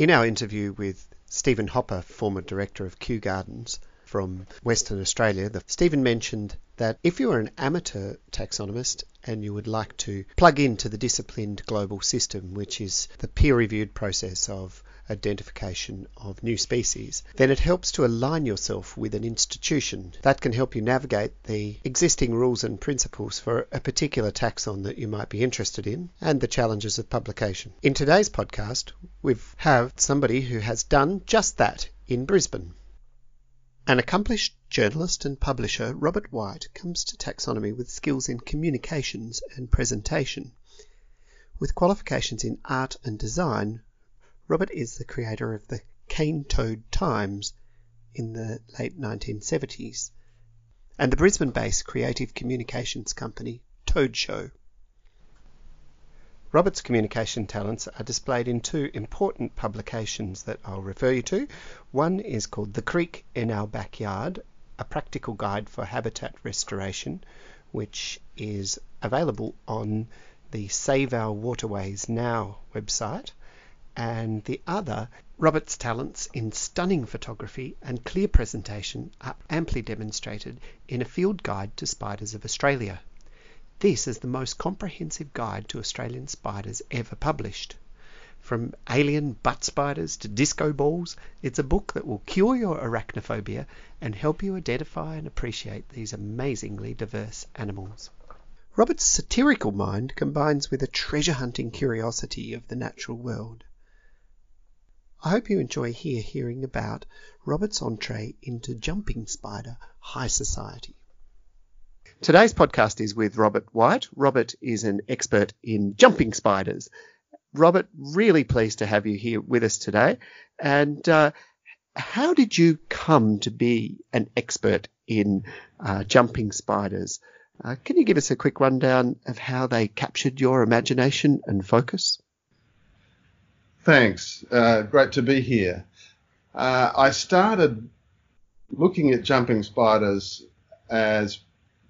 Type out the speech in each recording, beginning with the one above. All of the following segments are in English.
In our interview with Stephen Hopper, former director of Kew Gardens from Western Australia, the, Stephen mentioned that if you are an amateur taxonomist and you would like to plug into the disciplined global system, which is the peer reviewed process of identification of new species, then it helps to align yourself with an institution that can help you navigate the existing rules and principles for a particular taxon that you might be interested in and the challenges of publication. In today's podcast, we have somebody who has done just that in Brisbane. An accomplished journalist and publisher, Robert Whyte comes to taxonomy with skills in communications and presentation. With qualifications in art and design, Robert is the creator of the Cane Toad Times in the late 1970s and the Brisbane based creative communications company Toad Show. Robert's communication talents are displayed in two important publications that I'll refer you to. One is called The Creek in Our Backyard, a practical guide for habitat restoration, which is available on the Save Our Waterways Now website. And the other, Robert's talents in stunning photography and clear presentation are amply demonstrated in a field guide to spiders of Australia. This is the most comprehensive guide to Australian spiders ever published. From alien butt spiders to disco balls, it's a book that will cure your arachnophobia and help you identify and appreciate these amazingly diverse animals. Robert's satirical mind combines with a treasure hunting curiosity of the natural world. I hope you enjoy here hearing about Robert's entree into jumping spider high society. Today's podcast is with Robert Whyte. Robert is an expert in jumping spiders. Robert, really pleased to have you here with us today. And uh, how did you come to be an expert in uh, jumping spiders? Uh, can you give us a quick rundown of how they captured your imagination and focus? Thanks. Uh, great to be here. Uh, I started looking at jumping spiders as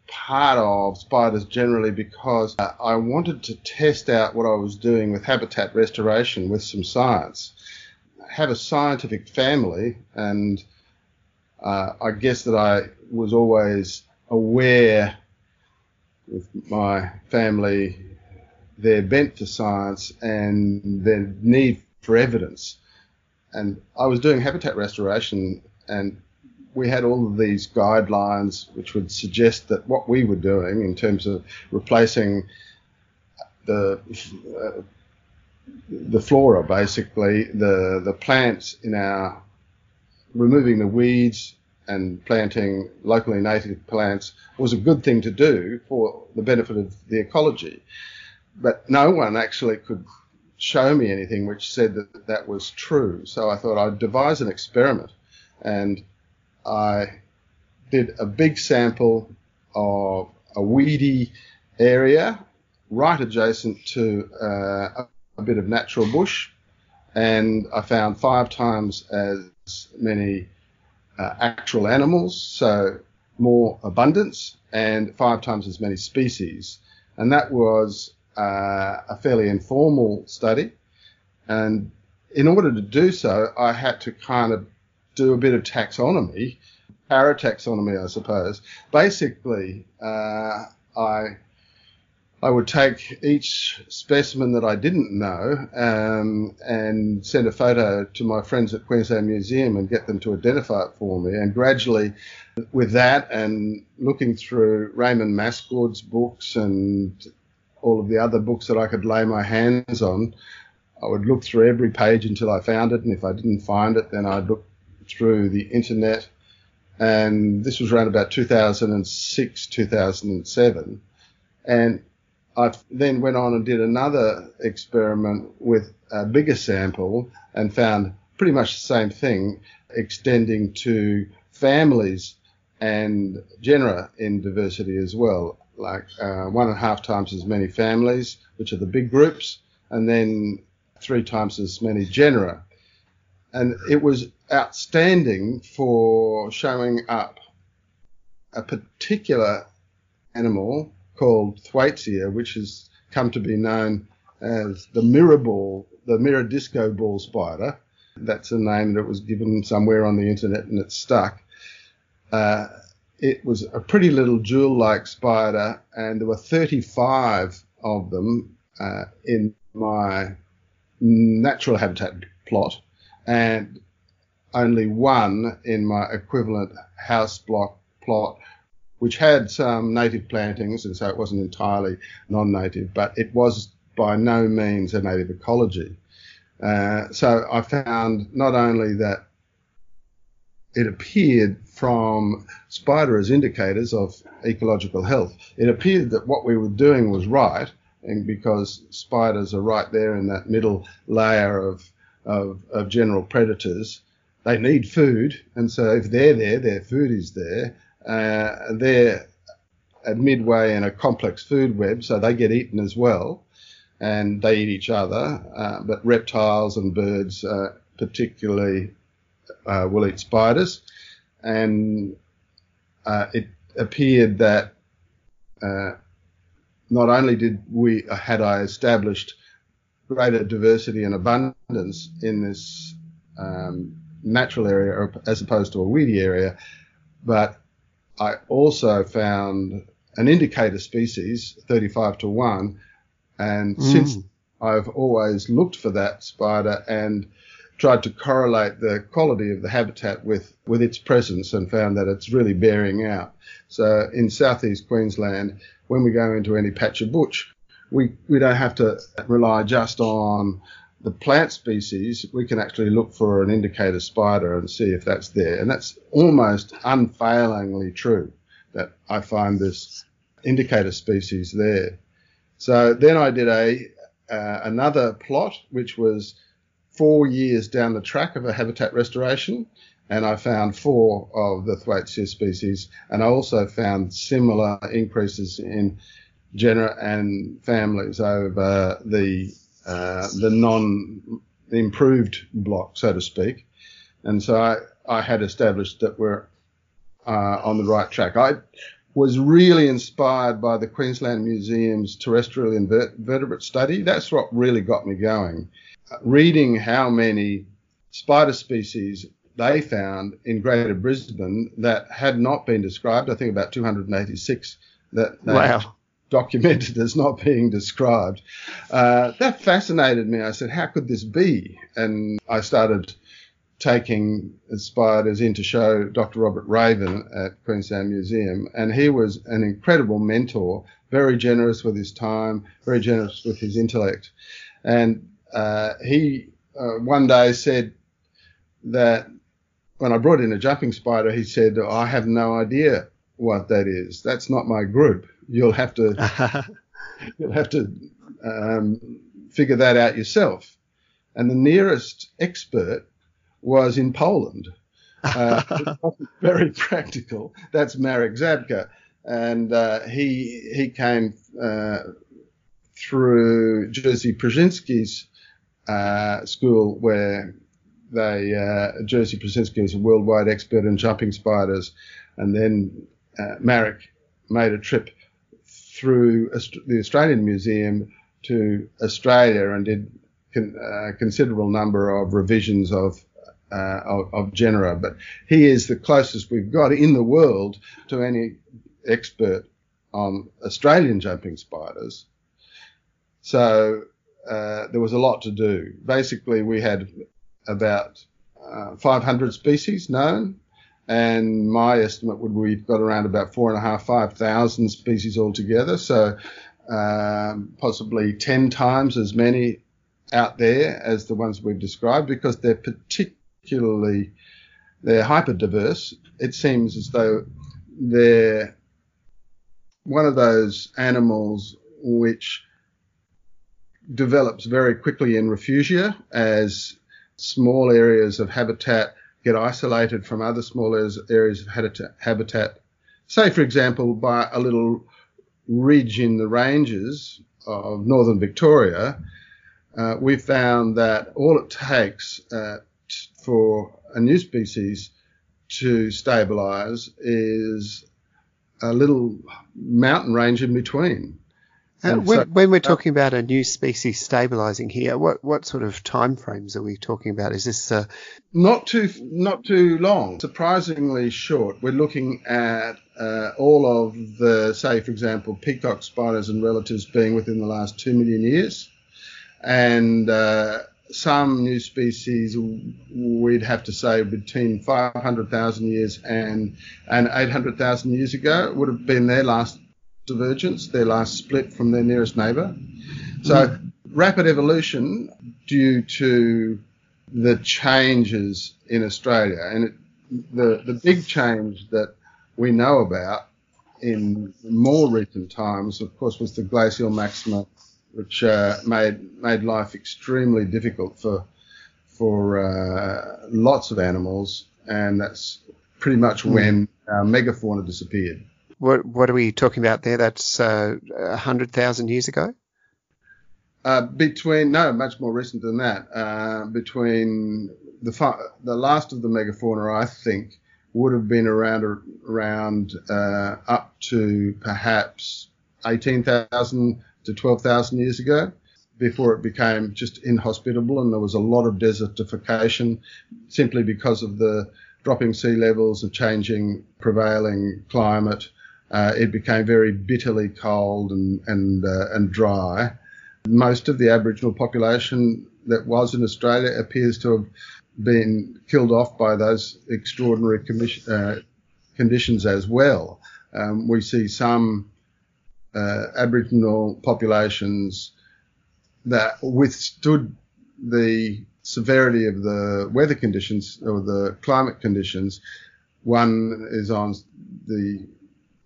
part of spiders generally because uh, I wanted to test out what I was doing with habitat restoration with some science. I have a scientific family, and uh, I guess that I was always aware with my family their bent to science and their need for evidence. And I was doing habitat restoration and we had all of these guidelines which would suggest that what we were doing in terms of replacing the uh, the flora, basically the the plants in our removing the weeds and planting locally native plants was a good thing to do for the benefit of the ecology. But no one actually could show me anything which said that that was true. So I thought I'd devise an experiment and I did a big sample of a weedy area right adjacent to uh, a bit of natural bush, and I found five times as many uh, actual animals, so more abundance, and five times as many species. And that was uh, a fairly informal study. And in order to do so, I had to kind of do a bit of taxonomy, parataxonomy, I suppose. Basically, uh, I I would take each specimen that I didn't know um, and send a photo to my friends at Queensland Museum and get them to identify it for me. And gradually, with that and looking through Ramon Mascord's books and all of the other books that I could lay my hands on, I would look through every page until I found it. And if I didn't find it, then I'd look through the internet. And this was around about 2006, 2007. And I then went on and did another experiment with a bigger sample and found pretty much the same thing, extending to families and genera in diversity as well, like uh, one and a half times as many families, which are the big groups, and then three times as many genera and it was outstanding for showing up a particular animal called Thwaitesia, which has come to be known as the mirror ball, the mirror disco ball spider, That's a name that was given somewhere on the internet and it stuck. Uh, it was a pretty little jewel-like spider, and there were 35 of them uh, in my natural habitat plot, and only one in my equivalent house block plot, which had some native plantings, and so it wasn't entirely non-native, but it was by no means a native ecology. Uh, so I found not only that it appeared from spider as indicators of ecological health, it appeared that what we were doing was right, and because spiders are right there in that middle layer of, of, of general predators, they need food, and so if they're there, their food is there. Uh, they're midway in a complex food web, so they get eaten as well, and they eat each other. Uh, but reptiles and birds, uh, particularly, uh, will eat spiders, and uh, it appeared that uh, not only did we had I established greater diversity and abundance in this um, natural area as opposed to a weedy area. But I also found an indicator species, 35 to 1, and mm. since I've always looked for that spider and tried to correlate the quality of the habitat with, with its presence and found that it's really bearing out. So in southeast Queensland, when we go into any patch of bush, we, we don't have to rely just on the plant species, we can actually look for an indicator spider and see if that's there. And that's almost unfailingly true that I find this indicator species there. So then I did a uh, another plot, which was four years down the track of a habitat restoration, and I found four of the Thwaitesia species, and I also found similar increases in genera and families over the uh, the non improved block, so to speak. And so I, I had established that we're uh, on the right track. I was really inspired by the Queensland Museum's terrestrial invertebrate study. That's what really got me going. Reading how many spider species they found in Greater Brisbane that had not been described, I think about 286 that wow documented as not being described. Uh, that fascinated me. I said, how could this be? And I started taking spiders in to show Dr. Robert Raven at Queensland Museum, and he was an incredible mentor, very generous with his time, very generous with his intellect. And uh, he uh, one day said that when I brought in a jumping spider, he said, I have no idea what that is. That's not my group you'll have to you'll have to um, figure that out yourself. And the nearest expert was in Poland. Uh, very practical. That's Marek Zabka, and uh, he he came uh, through Jerzy Proszynski's uh, school, where they uh, Proszynski is a worldwide expert in jumping spiders, and then uh, Marek made a trip through the Australian Museum to Australia and did a considerable number of revisions of, uh, of, of genera. But he is the closest we've got in the world to any expert on Australian jumping spiders. So uh, there was a lot to do. Basically, we had about uh, 500 species known and my estimate would we've got around about four and a half, five thousand species altogether. So um, possibly ten times as many out there as the ones we've described because they're particularly they're hyper diverse. It seems as though they're one of those animals which develops very quickly in refugia as small areas of habitat get isolated from other small areas of habitat. Say, for example, by a little ridge in the ranges of northern Victoria, uh, we found that all it takes uh, for a new species to stabilise is a little mountain range in between. Uh, when, so, when, we're uh, talking about a new species stabilising here, what, what sort of timeframes are we talking about? Is this uh... not too not too long? Surprisingly short. We're looking at uh, all of the, say, for example, peacock spiders and relatives being within the last two million years, and uh, some new species we'd have to say between 500,000 years and and 800,000 years ago would have been their last divergence, their last split from their nearest neighbour. So mm. rapid evolution due to the changes in Australia and it, the the big change that we know about in more recent times, of course, was the glacial maxima which uh, made made life extremely difficult for for uh, lots of animals, and that's pretty much mm. when uh, megafauna disappeared. What what are we talking about there? That's uh, a hundred thousand years ago. Uh, between no, much more recent than that. Uh, between the the last of the megafauna, I think, would have been around around up to perhaps eighteen thousand to 12,000 years ago before it became just inhospitable and there was a lot of desertification simply because of the dropping sea levels and changing prevailing climate. Uh, it became very bitterly cold and and uh, and dry. Most of the Aboriginal population that was in Australia appears to have been killed off by those extraordinary uh, conditions as well. Um, we see some uh, Aboriginal populations that withstood the severity of the weather conditions or the climate conditions. One is on the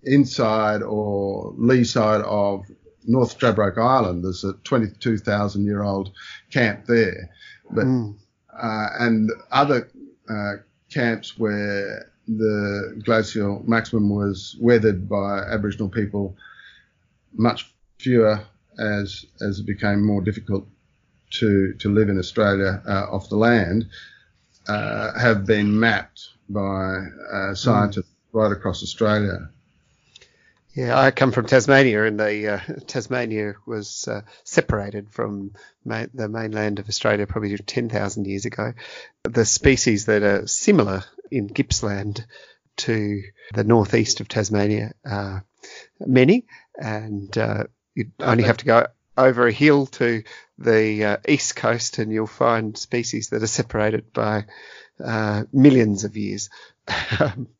inside or lee side of North Stradbroke Island. There's a 22,000 year old camp there, but mm. uh, and other uh, camps where the glacial maximum was weathered by Aboriginal people much fewer as as it became more difficult to to live in Australia uh, off the land uh, have been mapped by uh, scientists mm. right across Australia. Yeah, I come from Tasmania, and the uh, Tasmania was uh, separated from ma- the mainland of Australia probably 10,000 years ago. The species that are similar in Gippsland to the northeast of Tasmania are many, and uh, you only have to go over a hill to the uh, east coast, and you'll find species that are separated by uh, millions of years.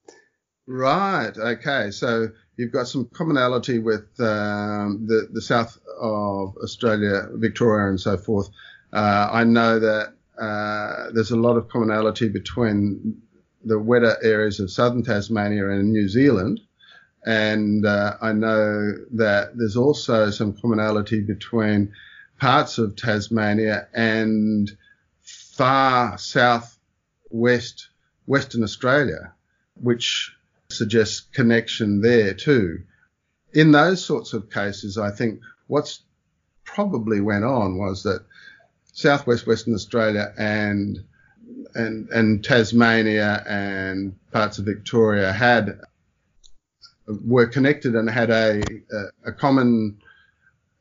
right. Okay. So you've got some commonality with um, the the south of Australia, Victoria, and so forth. Uh, I know that uh, there's a lot of commonality between the wetter areas of southern Tasmania and New Zealand. And uh, I know that there's also some commonality between parts of Tasmania and far southwest Western Australia, which suggests connection there too. In those sorts of cases, I think what's probably went on was that southwest Western Australia and and and Tasmania and parts of Victoria had were connected and had a, a, a common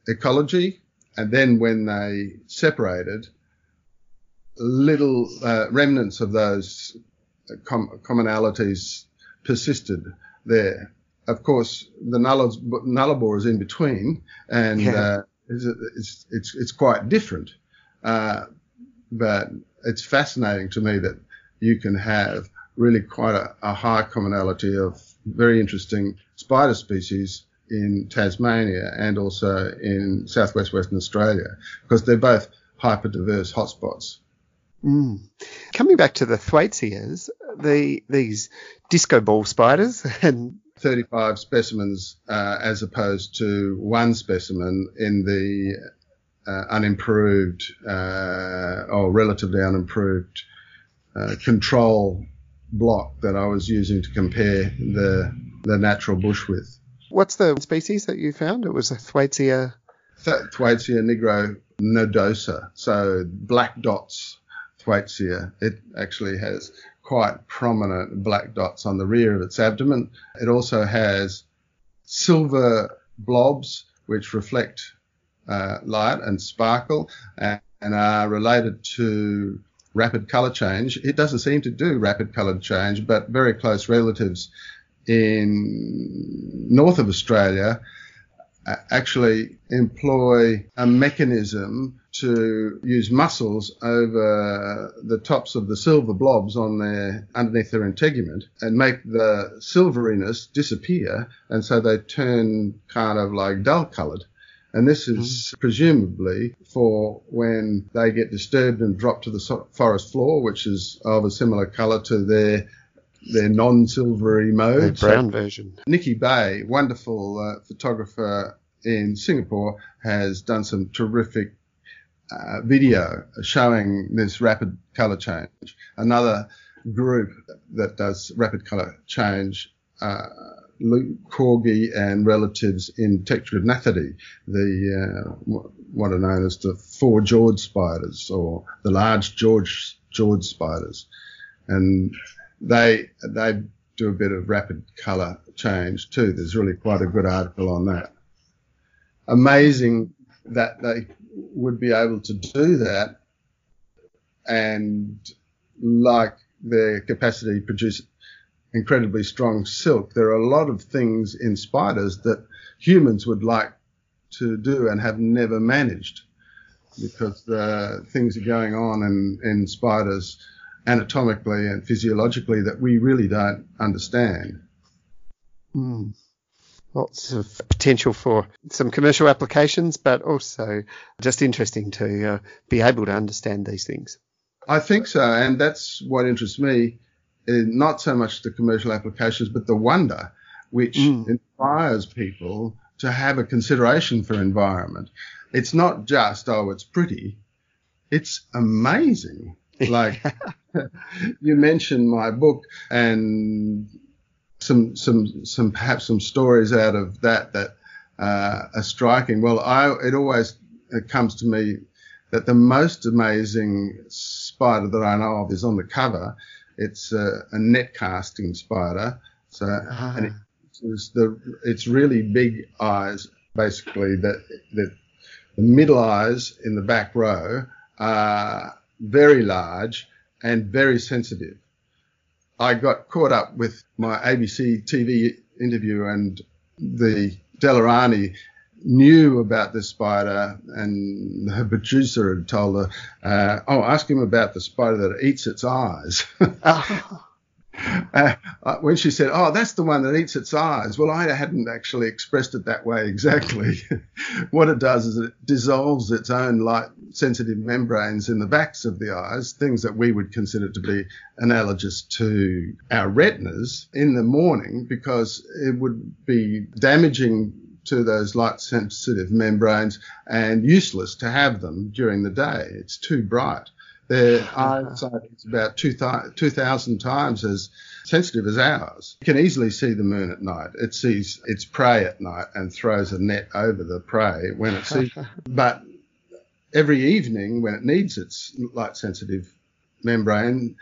ecology. And then when they separated, little uh, remnants of those com- commonalities persisted there. Of course, the Nullarbor is in between, and yeah. uh, it's, it's, it's it's quite different. Uh, but it's fascinating to me that you can have really quite a, a high commonality of very interesting spider species in Tasmania and also in southwest Western Australia because they're both hyper diverse hotspots. Mm. Coming back to the Thwaitesias, the these disco ball spiders and 35 specimens uh, as opposed to one specimen in the uh, unimproved uh, or relatively unimproved uh, control block that I was using to compare the the natural bush with. What's the species that you found? It was a Thwaitesia. Th- Thwaitesia nigro nodosa. So black dots Thwaitesia. It actually has quite prominent black dots on the rear of its abdomen. It also has silver blobs which reflect uh, light and sparkle and, and are related to rapid color change. It doesn't seem to do rapid color change, but very close relatives in north of Australia actually employ a mechanism to use muscles over the tops of the silver blobs on their underneath their integument and make the silveriness disappear and so they turn kind of like dull colored and this is mm. presumably for when they get disturbed and drop to the forest floor, which is of a similar colour to their their non-silvery mode. The brown so, version. Nicky Bay, wonderful uh, photographer in Singapore, has done some terrific uh, video showing this rapid colour change. Another group that does rapid colour change. Uh, Corgi and relatives in Tetragnathidae, the uh, what are known as the four George spiders or the large George George spiders, and they they do a bit of rapid colour change too. There's really quite a good article on that. Amazing that they would be able to do that, and like their capacity to produce incredibly strong silk. There are a lot of things in spiders that humans would like to do and have never managed because the things are going on in, in spiders anatomically and physiologically that we really don't understand. Mm. Lots of potential for some commercial applications, but also just interesting to uh, be able to understand these things. I think so, and that's what interests me not so much the commercial applications, but the wonder which mm. inspires people to have a consideration for environment. It's not just, oh, it's pretty. It's amazing. Like you mentioned my book and some, some, some, perhaps some stories out of that that uh, are striking. Well, I, it always it comes to me that the most amazing spider that I know of is on the cover it's a, a net casting spider. So, uh-huh. and it's the it's really big eyes, basically that that the middle eyes in the back row are very large and very sensitive. I got caught up with my ABC TV interview and the Delarani knew about this spider, and her producer had told her, uh, "Oh, ask him about the spider that eats its eyes." oh. Uh, uh, when she said, "Oh, that's the one that eats its eyes," well, I hadn't actually expressed it that way exactly. what it does is it dissolves its own light-sensitive membranes in the backs of the eyes, things that we would consider to be analogous to our retinas, in the morning because it would be damaging to those light sensitive membranes and useless to have them during the day. It's too bright. Their eyesight is about 2,000 times as sensitive as ours. You can easily see the moon at night. It sees its prey at night and throws a net over the prey when it sees. but every evening, when it needs its light sensitive membrane,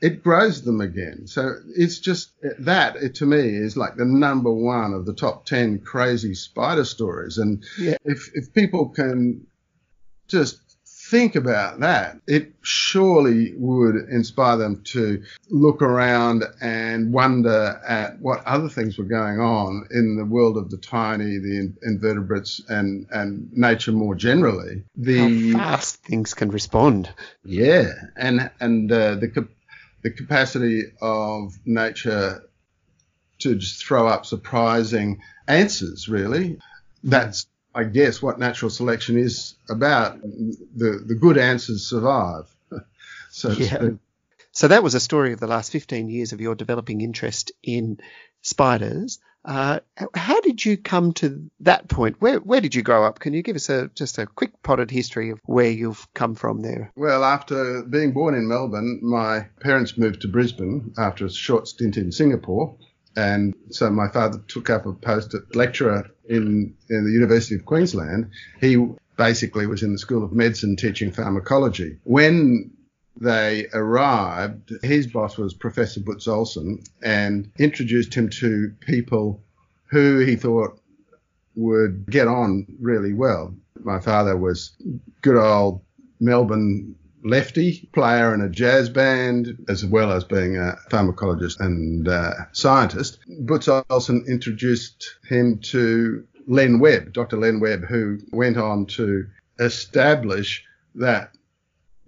it grows them again. So it's just that it, to me is like the number one of the top 10 crazy spider stories. And yeah. if, if people can just think about that, it surely would inspire them to look around and wonder at what other things were going on in the world of the tiny, the invertebrates, and, and nature more generally. The, How fast things can respond. Yeah, and and uh, the the capacity of nature to just throw up surprising answers, really. That's, I guess, what natural selection is about. The, the good answers survive. so yeah. So that was a story of the last 15 years of your developing interest in spiders. Uh, how did you come to that point? Where where did you grow up? Can you give us a just a quick potted history of where you've come from there? Well, after being born in Melbourne, my parents moved to Brisbane after a short stint in Singapore, and so my father took up a post as lecturer in in the University of Queensland. He basically was in the School of Medicine teaching pharmacology. When they arrived, his boss was Professor Butz Olsen and introduced him to people who he thought would get on really well. My father was good old Melbourne lefty player in a jazz band, as well as being a pharmacologist and uh, scientist. Butz Olsen introduced him to Len Webb, Dr. Len Webb, who went on to establish that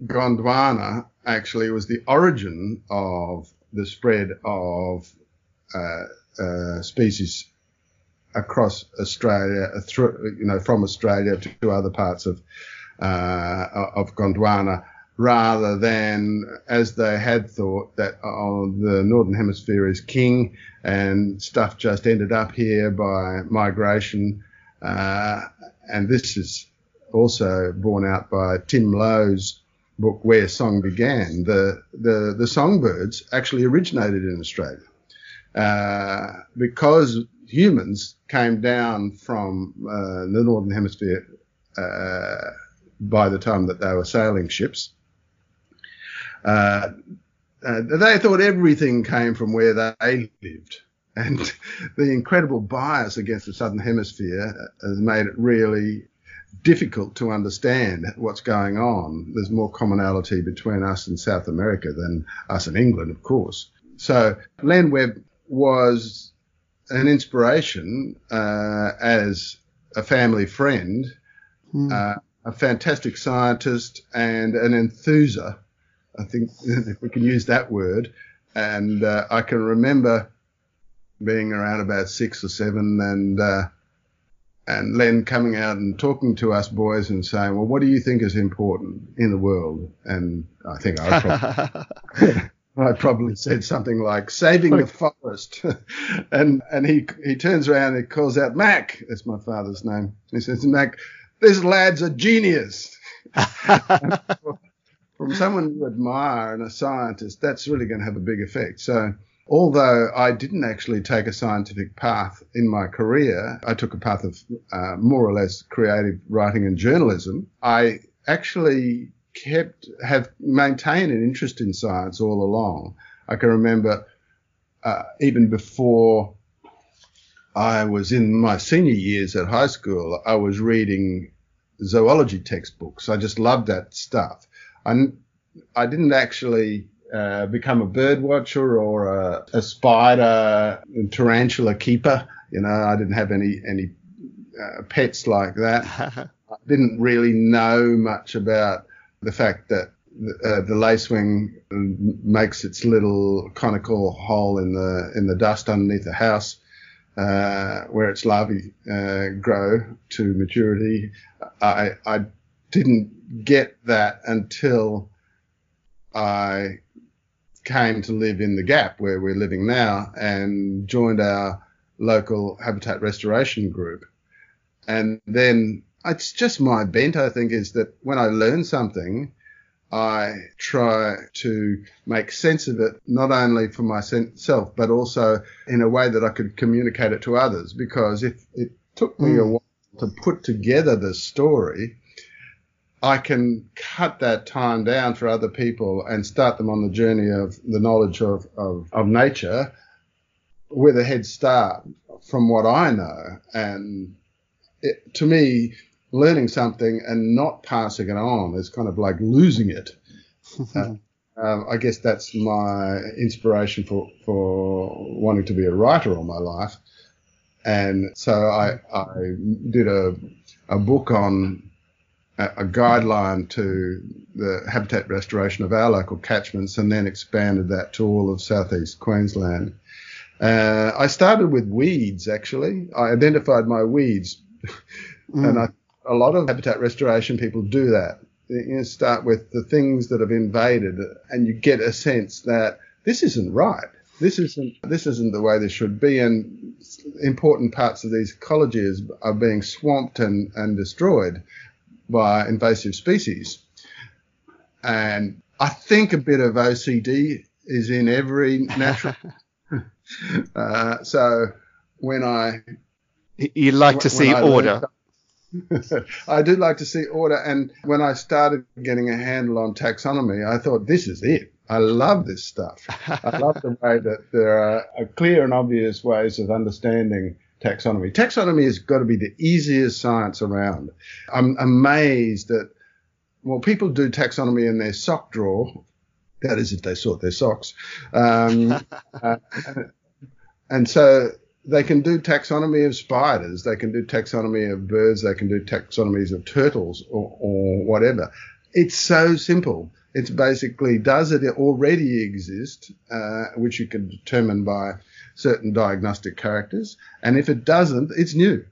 Gondwana actually was the origin of the spread of uh, uh, species across Australia, through, you know, from Australia to, other parts of uh, of Gondwana, rather than as they had thought that oh, the northern hemisphere is king and stuff just ended up here by migration. Uh, and this is also borne out by Tim Low's book Where Song Began. The the the songbirds actually originated in Australia uh, because humans came down from uh, the northern hemisphere uh, by the time that they were sailing ships. Uh, uh, they thought everything came from where they lived. And the incredible bias against the southern hemisphere has made it really difficult to understand what's going on. There's more commonality between us and South America than us and England, of course. So Len Webb was an inspiration uh, as a family friend, mm. uh, a fantastic scientist, and an enthuser. I think if we can use that word. And uh, I can remember being around about six or seven and uh, and Len coming out and talking to us boys and saying, "Well, what do you think is important in the world?" And I think I probably, I probably said something like saving the forest. and and he he turns around and he calls out Mac. That's my father's name. He says, Mac, this lad's a genius. From someone you admire and a scientist, that's really going to have a big effect. So although I didn't actually take a scientific path in my career, I took a path of uh, more or less creative writing and journalism. I actually kept have maintained an interest in science all along. I can remember uh, even before I was in my senior years at high school, I was reading zoology textbooks. I just loved that stuff. I, I didn't actually uh, become a bird watcher or a, a spider tarantula keeper. You know, I didn't have any any uh, pets like that. I didn't really know much about the fact that uh, the lacewing makes its little conical hole in the in the dust underneath the house uh, where its larvae uh, grow to maturity. I I didn't get that until I came to live in the gap where we're living now and joined our local habitat restoration group. And then it's just my bent, I think, is that when I learn something, I try to make sense of it, not only for myself, but also in a way that I could communicate it to others. Because if it took me mm. a while to put together the story, I can cut that time down for other people and start them on the journey of the knowledge of, of, of nature with a head start from what I know. And it, to me, learning something and not passing it on is kind of like losing it. uh, um, I guess that's my inspiration for, for wanting to be a writer all my life. And so I, I did a, a book on a, a guideline to the habitat restoration of our local catchments and then expanded that to all of southeast Queensland. Uh, I started with weeds actually. I identified my weeds, mm. and I a lot of habitat restoration people do that. You start with the things that have invaded, and you get a sense that this isn't right. This isn't this isn't the way this should be, and important parts of these ecologies are being swamped and, and destroyed by invasive species. And I think a bit of OCD is in every natural. uh, so when I you like to see order. I do like to see order. And when I started getting a handle on taxonomy, I thought, this is it. I love this stuff. I love the way that there are clear and obvious ways of understanding taxonomy. Taxonomy has got to be the easiest science around. I'm amazed that, well, people do taxonomy in their sock drawer. That is, if they sort their socks. Um, uh, and so they can do taxonomy of spiders, they can do taxonomy of birds, they can do taxonomies of turtles or, or whatever. It's so simple. It's basically does it already exist, uh, which you can determine by certain diagnostic characters, and if it doesn't, it's new.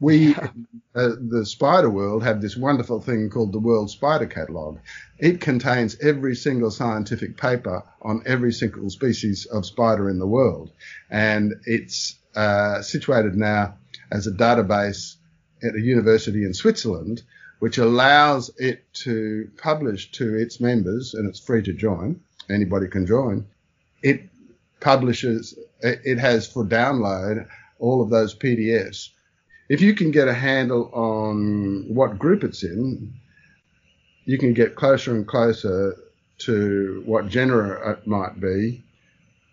We, uh, the spider world, have this wonderful thing called the World Spider Catalogue. It contains every single scientific paper on every single species of spider in the world, and it's uh, situated now as a database at a university in Switzerland which allows it to publish to its members, and it's free to join. Anybody can join. It publishes, it has for download all of those PDFs. If you can get a handle on what group it's in, you can get closer and closer to what genera it might be,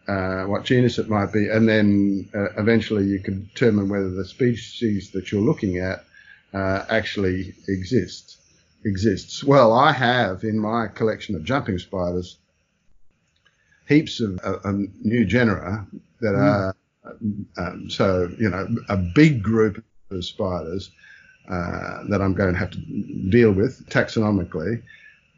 uh, what genus it might be, and then uh, eventually you can determine whether the species that you're looking at uh, actually exists. Exists. Well, I have in my collection of jumping spiders heaps of uh, new genera that mm. are um, so you know a big group of spiders uh, that I'm going to have to deal with taxonomically.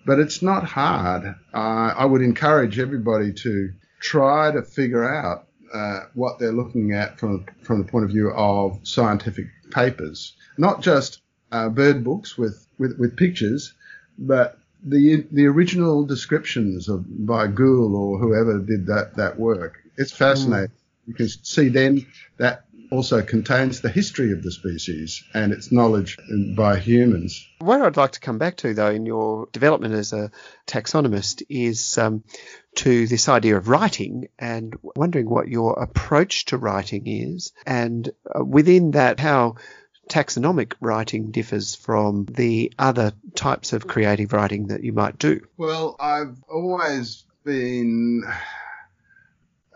But it's not hard. I would encourage everybody to try to figure out uh, what they're looking at from from the point of view of scientific papers not just uh, bird books with, with, with pictures, but the the original descriptions of by Gould or whoever did that that work. It's fascinating. Mm. You can see then that also contains the history of the species and its knowledge by humans. What I'd like to come back to, though, in your development as a taxonomist is um, to this idea of writing and wondering what your approach to writing is, and uh, within that, how taxonomic writing differs from the other types of creative writing that you might do? Well, I've always been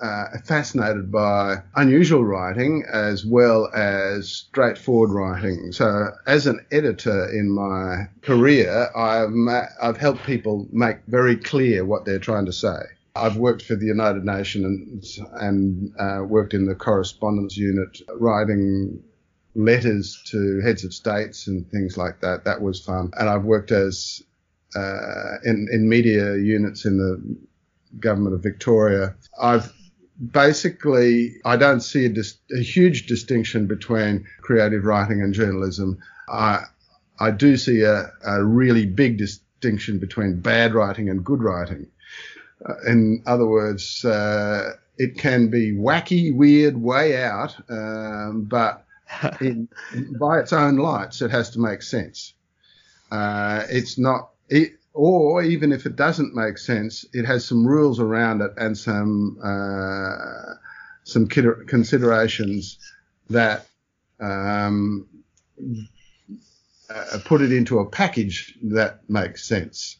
uh, fascinated by unusual writing as well as straightforward writing. So, as an editor in my career, I've ma- I've helped people make very clear what they're trying to say. I've worked for the United Nations and, and uh, worked in the correspondence unit, writing letters to heads of states and things like that. That was fun. And I've worked as uh, in, in media units in the government of Victoria. I've basically, I don't see a, dis- a huge distinction between creative writing and journalism. I, I do see a, a really big distinction between bad writing and good writing. Uh, in other words, uh, it can be wacky, weird, way out, um, but in, by its own lights, it has to make sense. Uh, it's not, it, or even if it doesn't make sense, it has some rules around it and some uh, some considerations that um, uh, put it into a package that makes sense.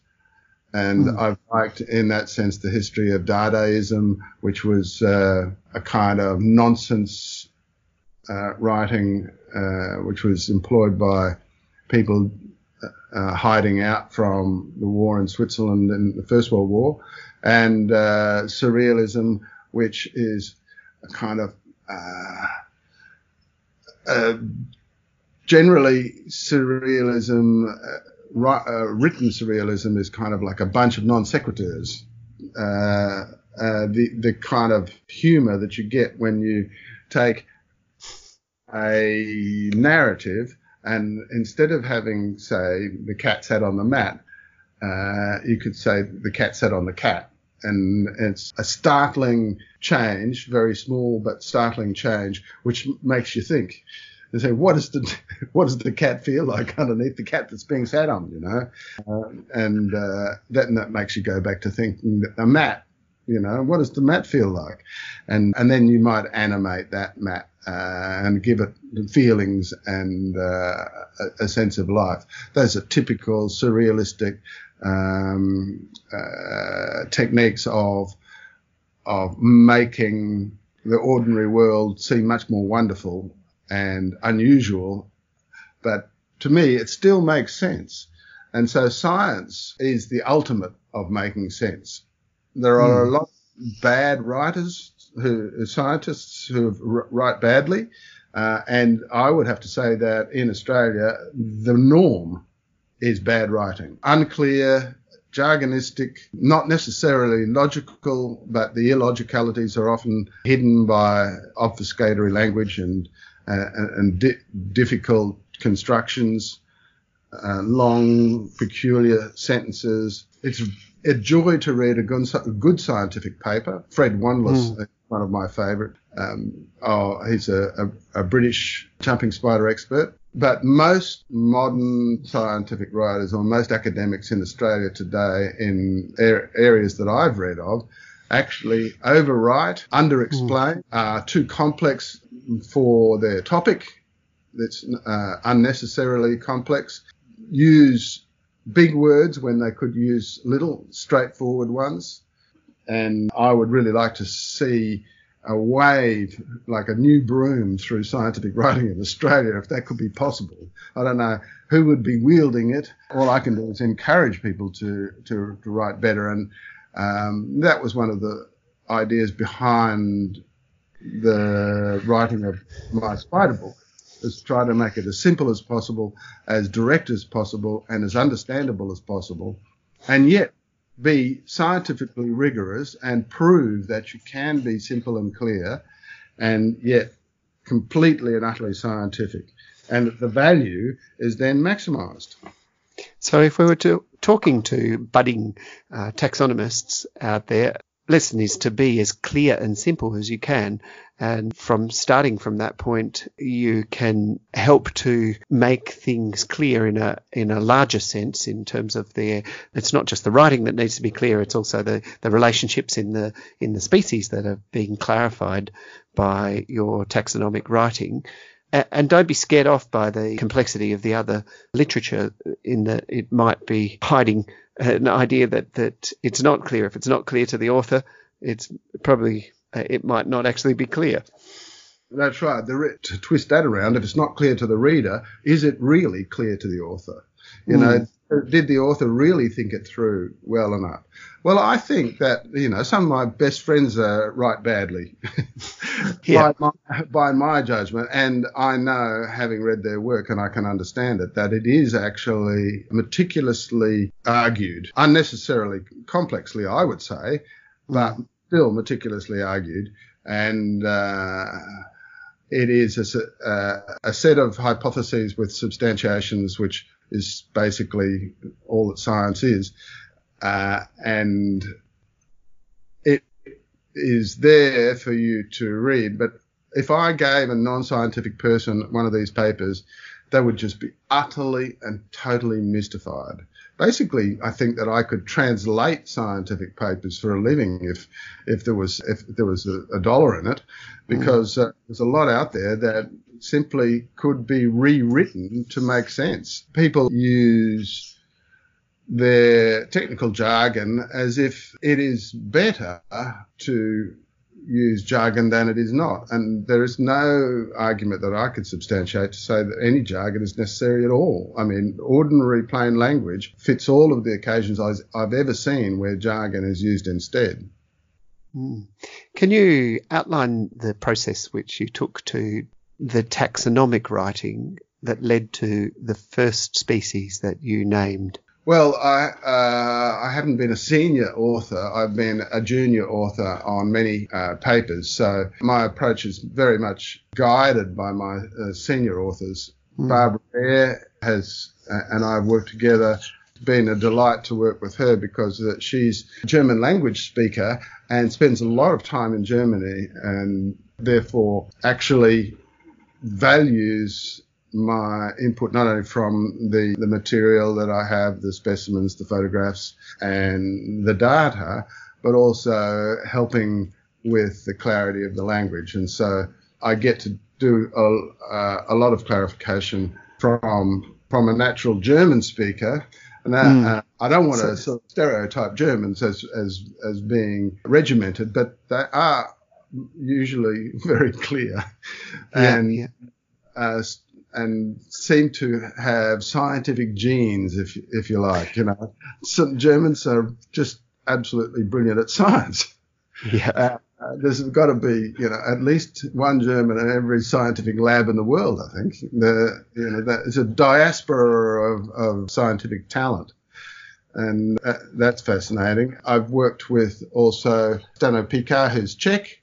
And mm. I've liked, in that sense, the history of Dadaism, which was uh, a kind of nonsense writing, uh, which was employed by people uh, hiding out from the war in Switzerland in the First World War, and uh, surrealism, which is a kind of uh, generally surrealism. written surrealism is kind of like a bunch of non sequiturs. Uh, the the kind of humor that you get when you take a narrative, and instead of having, say, the cat sat on the mat, uh, you could say the cat sat on the cat. And it's a startling change, very small but startling change, which makes you think. And say, what does the what does the cat feel like underneath the cat that's being sat on? You know, uh, and uh, that, and that makes you go back to thinking that the mat you know what does the mat feel like and and then you might animate that mat and give it feelings and uh, a, a, sense of life. Those are typical surrealistic um, uh, techniques of of making the ordinary world seem much more wonderful and unusual, but to me, it still makes sense. And so science is the ultimate of making sense. There are mm. a lot of bad writers, who scientists who write badly, uh, and I would have to say that in Australia, the norm is bad writing, unclear, jargonistic, not necessarily logical, but the illogicalities are often hidden by obfuscatory language and uh, and di- difficult constructions, uh, long, peculiar sentences. It's a joy to read a good, scientific paper. Fred Wanless, mm. One of my favourite. Um, oh, he's a, a, a British jumping spider expert. But most modern scientific writers or most academics in Australia today in er- areas that I've read of actually overwrite, underexplain, mm. are too complex for their topic. That's uh, unnecessarily complex. Use big words when they could use little straightforward ones. And I would really like to see a wave, like a new broom through scientific writing in Australia, if that could be possible. I don't know who would be wielding it. All I can do is encourage people to, to, to write better. And um, that was one of the ideas behind the writing of my spider book, is try to make it as simple as possible, as direct as possible, and as understandable as possible, and yet be scientifically rigorous and prove that you can be simple and clear and yet completely and utterly scientific. And that the value is then maximized. So, if we were to, talking to budding uh, taxonomists out there, lesson is to be as clear and simple as you can. And from starting from that point, you can help to make things clear in a in a larger sense in terms of the it's not just the writing that needs to be clear, it's also the, the relationships in the in the species that are being clarified by your taxonomic writing. And don't be scared off by the complexity of the other literature in that it might be hiding an idea that, that it's not clear. If it's not clear to the author, it's probably, uh, it might not actually be clear. That's right. The, to twist that around, if it's not clear to the reader, is it really clear to the author? You mm. know, hmm. Did the author really think it through well enough? Well, I think that you know some of my best friends uh, write badly, yeah. by, my, by my judgment, and I know, having read their work, and I can understand it, that it is actually meticulously argued, unnecessarily complexly, I would say, but still meticulously argued, and. Uh, it is a, uh, a, set of hypotheses with substantiations, which is basically all that science is. Uh, and it is there for you to read. But if I gave a non scientific person one of these papers, they would just be utterly and totally mystified. Basically, I think that I could translate scientific papers for a living if if there was if there was a, a dollar in it, because uh, there's a lot out there that simply could be rewritten to make sense. People use their technical jargon as if it is better to use jargon than it is not. And there is no argument that I could substantiate to say that any jargon is necessary at all. I mean, ordinary plain language fits all of the occasions I've ever seen where jargon is used instead. Mm. Can you outline the process which you took to the taxonomic writing that led to the first species that you named? Well, I uh, I haven't been a senior author. I've been a junior author on many uh, papers. So my approach is very much guided by my uh, senior authors. Mm. Barbara Baehr has uh, and I've worked together. Been a delight to work with her because uh, she's a German language speaker and spends a lot of time in Germany and therefore actually values my input not only from the, the material that I have, the specimens, the photographs, and the data, but also helping with the clarity of the language. And so I get to do a, uh, a lot of clarification from from a natural German speaker. And that, mm. uh, I don't want to sort of stereotype Germans as, as as being regimented, but they are usually very clear, and yeah. Uh, and seem to have scientific genes, if if you like. You know, some Germans are just absolutely brilliant at science. Yeah. Uh, there's got to be, you know, at least one German in every scientific lab in the world. I think the, you know, that it's a diaspora of, of scientific talent, and uh, that's fascinating. I've worked with also Stano Pekár, who's Czech,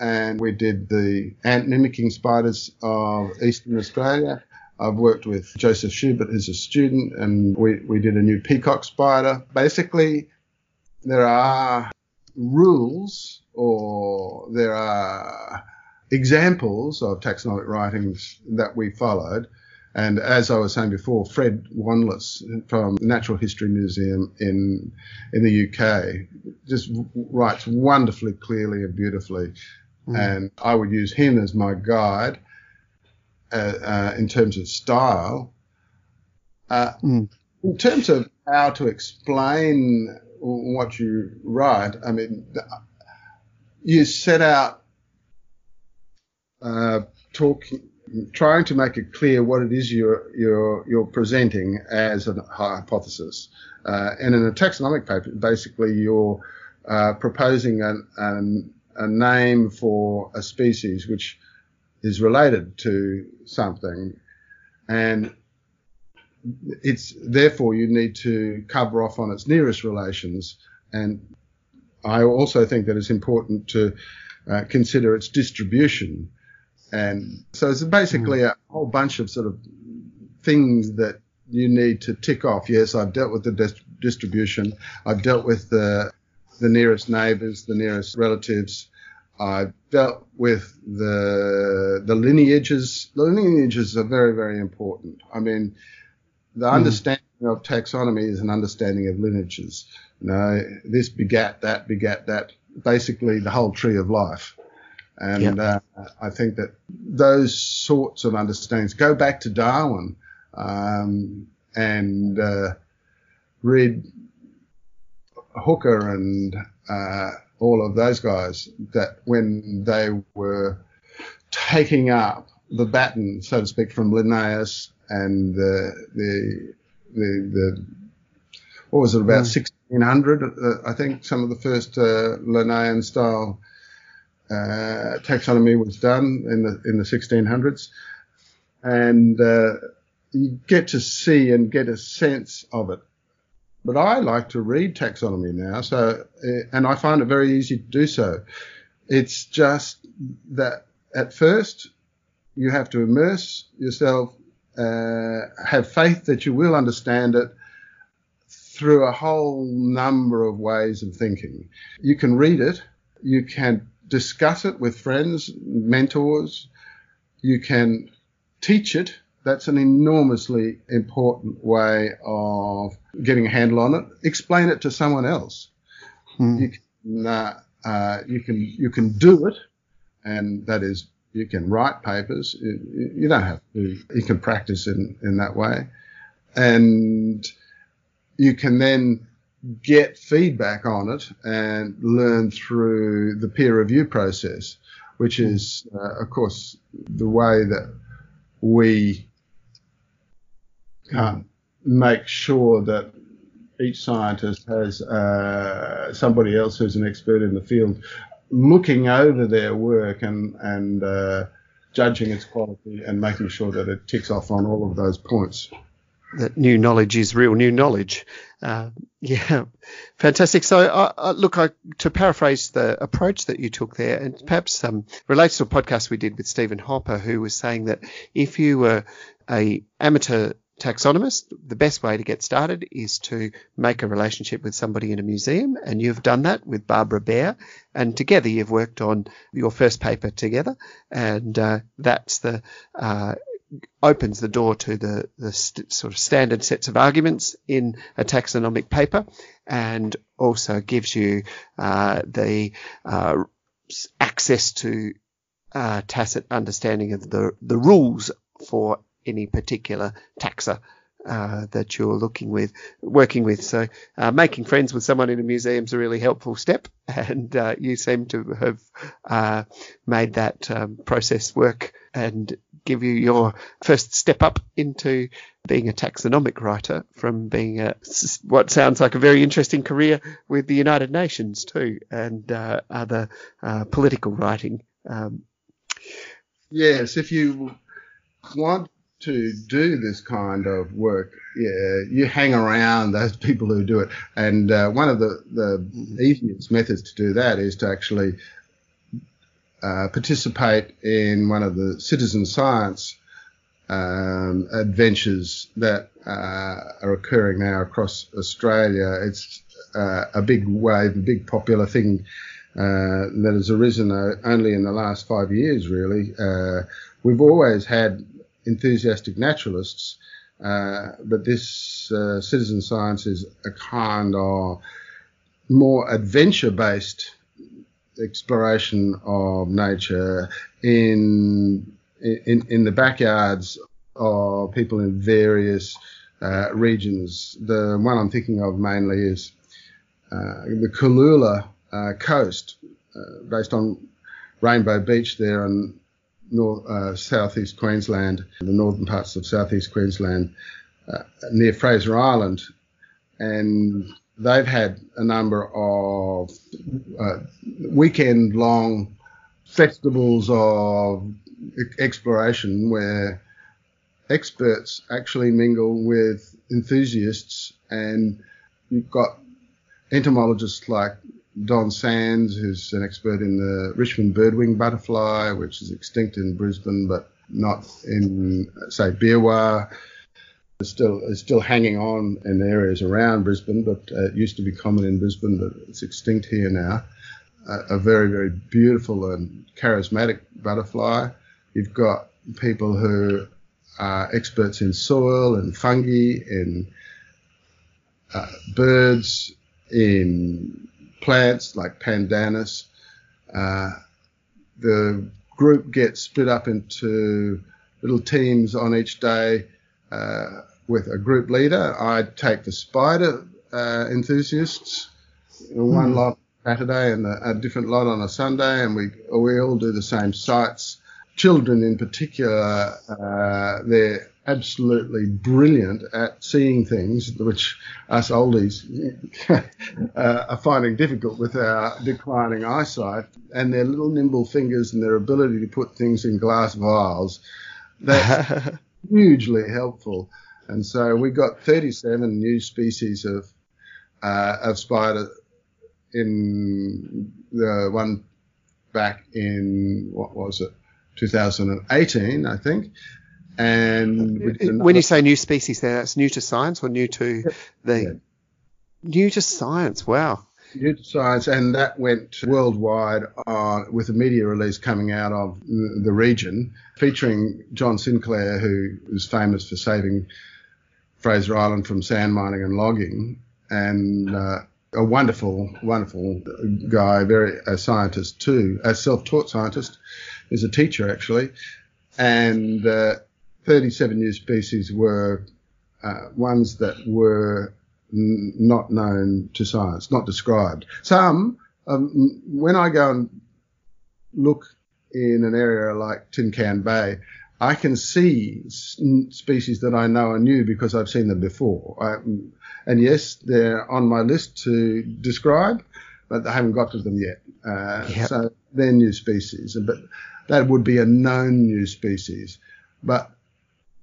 and we did the ant mimicking spiders of Eastern Australia. I've worked with Joseph Schubert, who's a student, and we, we did a new peacock spider. Basically, there are rules or there are examples of taxonomic writings that we followed. And as I was saying before, Fred Wanless from Natural History Museum in in the UK just writes wonderfully clearly and beautifully. Mm. And I would use him as my guide uh, uh, in terms of style. Uh, Mm. in terms of how to explain what you write, I mean, you set out uh, talking, trying to make it clear what it is you're you're you're presenting as a hypothesis. Uh, and in a taxonomic paper, basically you're uh, proposing an, an, a name for a species which is related to something, and it's therefore you need to cover off on its nearest relations. And I also think that it's important to uh, consider its distribution. And so it's basically a whole bunch of sort of things that you need to tick off. Yes, I've dealt with the dis- distribution. I've dealt with the the nearest neighbours, the nearest relatives. I've dealt with the the lineages. The lineages are very, very important. I mean, the understanding of taxonomy is an understanding of lineages. You know, this begat that, begat that, basically the whole tree of life. And uh, I think that those sorts of understandings go back to Darwin um, and uh, read Hooker and uh, all of those guys that when they were taking up the baton, so to speak, from Linnaeus and the the the, the what was it about Mm. 1600? Uh, I think some of the first uh, Linnaean style uh, taxonomy was done in the in the 1600s, and uh, you get to see and get a sense of it. But I like to read taxonomy now, so uh, and I find it very easy to do so. It's just that at first you have to immerse yourself, uh, have faith that you will understand it through a whole number of ways of thinking. You can read it, you can discuss it with friends, mentors, you can teach it. That's an enormously important way of getting a handle on it. Explain it to someone else. Mm. You can, uh, uh, you can you can do it, and that is you can write papers. You, you don't have to. You can practice in in that way, and you can then get feedback on it and learn through the peer review process, which is, uh, of course, the way that we make sure that each scientist has uh, somebody else who's an expert in the field looking over their work and and uh, judging its quality and making sure that it ticks off on all of those points. that new knowledge is real new knowledge. Uh, yeah, fantastic. So, uh, uh, look, I, to paraphrase the approach that you took there, and perhaps um, relates to a podcast we did with Stephen Hopper, who was saying that if you were a amateur taxonomist, the best way to get started is to make a relationship with somebody in a museum, and you've done that with Barbara Baehr, and together you've worked on your first paper together, and uh, that's the uh, opens the door to the, the st- sort of standard sets of arguments in a taxonomic paper and also gives you uh, the uh, access to uh, tacit understanding of the, the rules for any particular taxa uh, that you're looking with, working with. So uh, making friends with someone in a museum is a really helpful step, and uh, you seem to have uh, made that um, process work and give you your first step up into being a taxonomic writer from being a, what sounds like a very interesting career with the United Nations too, and uh, other uh, political writing. Um, yes, if you want to do this kind of work, yeah, you hang around those people who do it. And uh, one of the, the easiest methods to do that is to actually uh, participate in one of the citizen science um, adventures that uh, are occurring now across Australia. It's uh, a big wave, a big popular thing uh, that has arisen uh, only in the last five years, really. We've always had enthusiastic naturalists, but this citizen science is a kind of more adventure based exploration of nature in in, in the backyards of people in various uh, regions. The one I'm thinking of mainly is uh, the Cooloola uh, coast, uh, based on Rainbow Beach there in north, uh, southeast Queensland, the northern parts of southeast Queensland, uh, near Fraser Island, and they've had a number of uh, weekend long festivals of exploration where experts actually mingle with enthusiasts and you've got entomologists like Don Sands, who's an expert in the Richmond birdwing butterfly, which is extinct in Brisbane but not in, say, Biawar is still is still hanging on in areas around Brisbane, but uh, it used to be common in Brisbane, but it's extinct here now. Uh, a very very beautiful and charismatic butterfly. You've got people who are experts in soil and fungi, in uh, birds, in plants like pandanus. Uh, the group gets split up into little teams on each day uh, with a group leader. I take the spider uh, enthusiasts, one mm. lot Saturday and a, a, different lot on a Sunday, and we we all do the same sites. Children in particular, uh, they're absolutely brilliant at seeing things which us oldies uh, are finding difficult with our declining eyesight, and their little nimble fingers and their ability to put things in glass vials. That's hugely helpful. And so we got 37 new species of uh, of spider in the one back in what was it 2018 I think and when you say new species there that's new to science or new to the yeah. new to science wow. New to science and that went worldwide uh, with a media release coming out of the region featuring John Sinclair who was famous for saving Fraser Island from sand mining and logging, and uh, a wonderful, wonderful guy, very a scientist too, a self-taught scientist, is a teacher actually, and uh, 37 new species were uh, ones that were n- not known to science, not described. Some, um, when I go and look in an area like Tin Can Bay, I can see species that I know are new because I've seen them before. I, and yes, they're on my list to describe, but I haven't got to them yet. Uh, yep. So they're new species, but that would be a known new species. But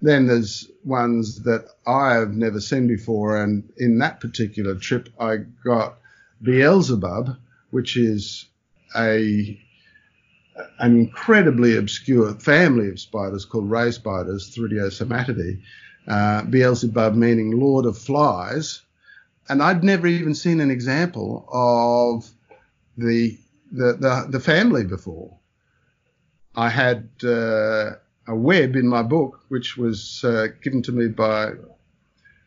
then there's ones that I have never seen before, and in that particular trip, I got Beelzebub, which is a an incredibly obscure family of spiders called ray spiders, Theridiosomatidae, uh, Beelzebub meaning Lord of Flies. And I'd never even seen an example of the the, the, the family before. I had uh, a web in my book, which was uh, given to me by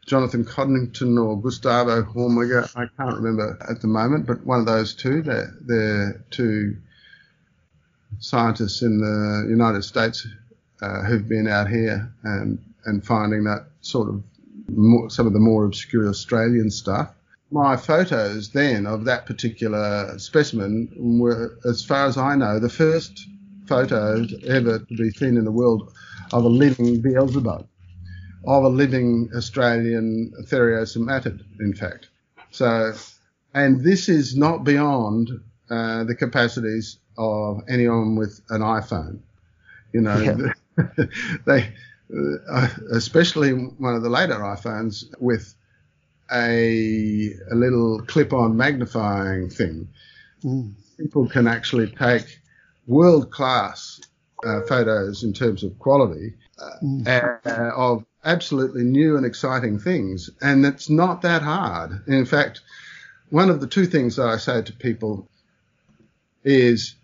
Jonathan Coddington or Gustavo Hormiga. I can't remember at the moment, but one of those two. They're, they're two scientists in the United States uh, who've been out here and, and finding that sort of more, some of the more obscure Australian stuff. My photos then of that particular specimen were, as far as I know, the first photos ever to be seen in the world of a living Beelzebub, of a living Australian Theridiosomatid, in fact. So, and this is not beyond uh, the capacities of anyone with an iPhone. You know, yeah. they, uh, especially one of the later iPhones with a, a little clip-on magnifying thing. Mm. People can actually take world-class uh, photos in terms of quality uh, mm. uh, of absolutely new and exciting things, and it's not that hard. In fact, one of the two things that I say to people is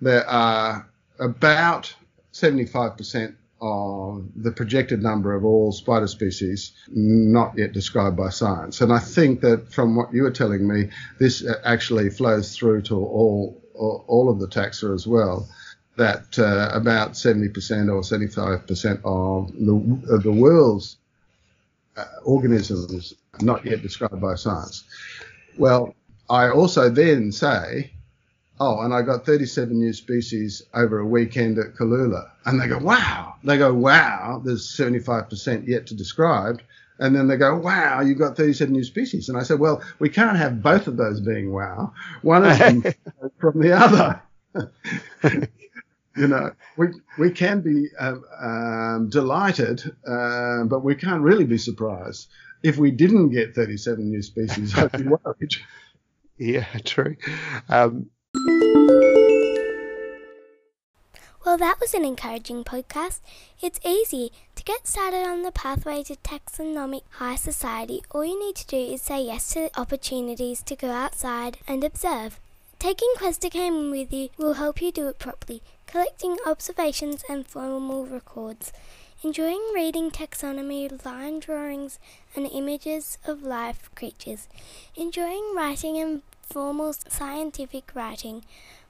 there are about 75% of the projected number of all spider species not yet described by science. And I think that from what you were telling me, this actually flows through to all all of the taxa as well. That uh, about 70% or 75% of the of the world's uh, organisms not yet described by science. Well, I also then say oh, and I got 37 new species over a weekend at Cooloola. And they go, wow. They go, wow, there's 75% yet to describe. And then they go, wow, you've got 37 new species. And I said, well, we can't have both of those being wow. One of them from the other. you know, we we can be um, um, delighted, uh, but we can't really be surprised. If we didn't get 37 new species, I'd be worried. Yeah, true. Um, well, that was an encouraging podcast. It's easy to get started on the pathway to taxonomic high society. All you need to do is say yes to opportunities to go outside and observe. Taking QuestaGame with you will help you do it properly, collecting observations and formal records, enjoying reading taxonomy, line drawings, and images of live creatures, enjoying writing and formal scientific writing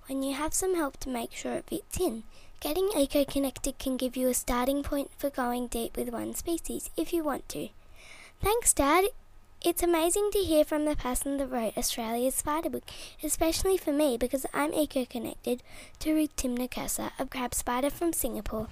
when you have some help to make sure it fits in. Getting eco connected can give you a starting point for going deep with one species if you want to. Thanks, Dad. It's amazing to hear from the person that wrote Australia's spider book, especially for me because I'm eco connected to Rhytimnocerca, a crab spider from Singapore.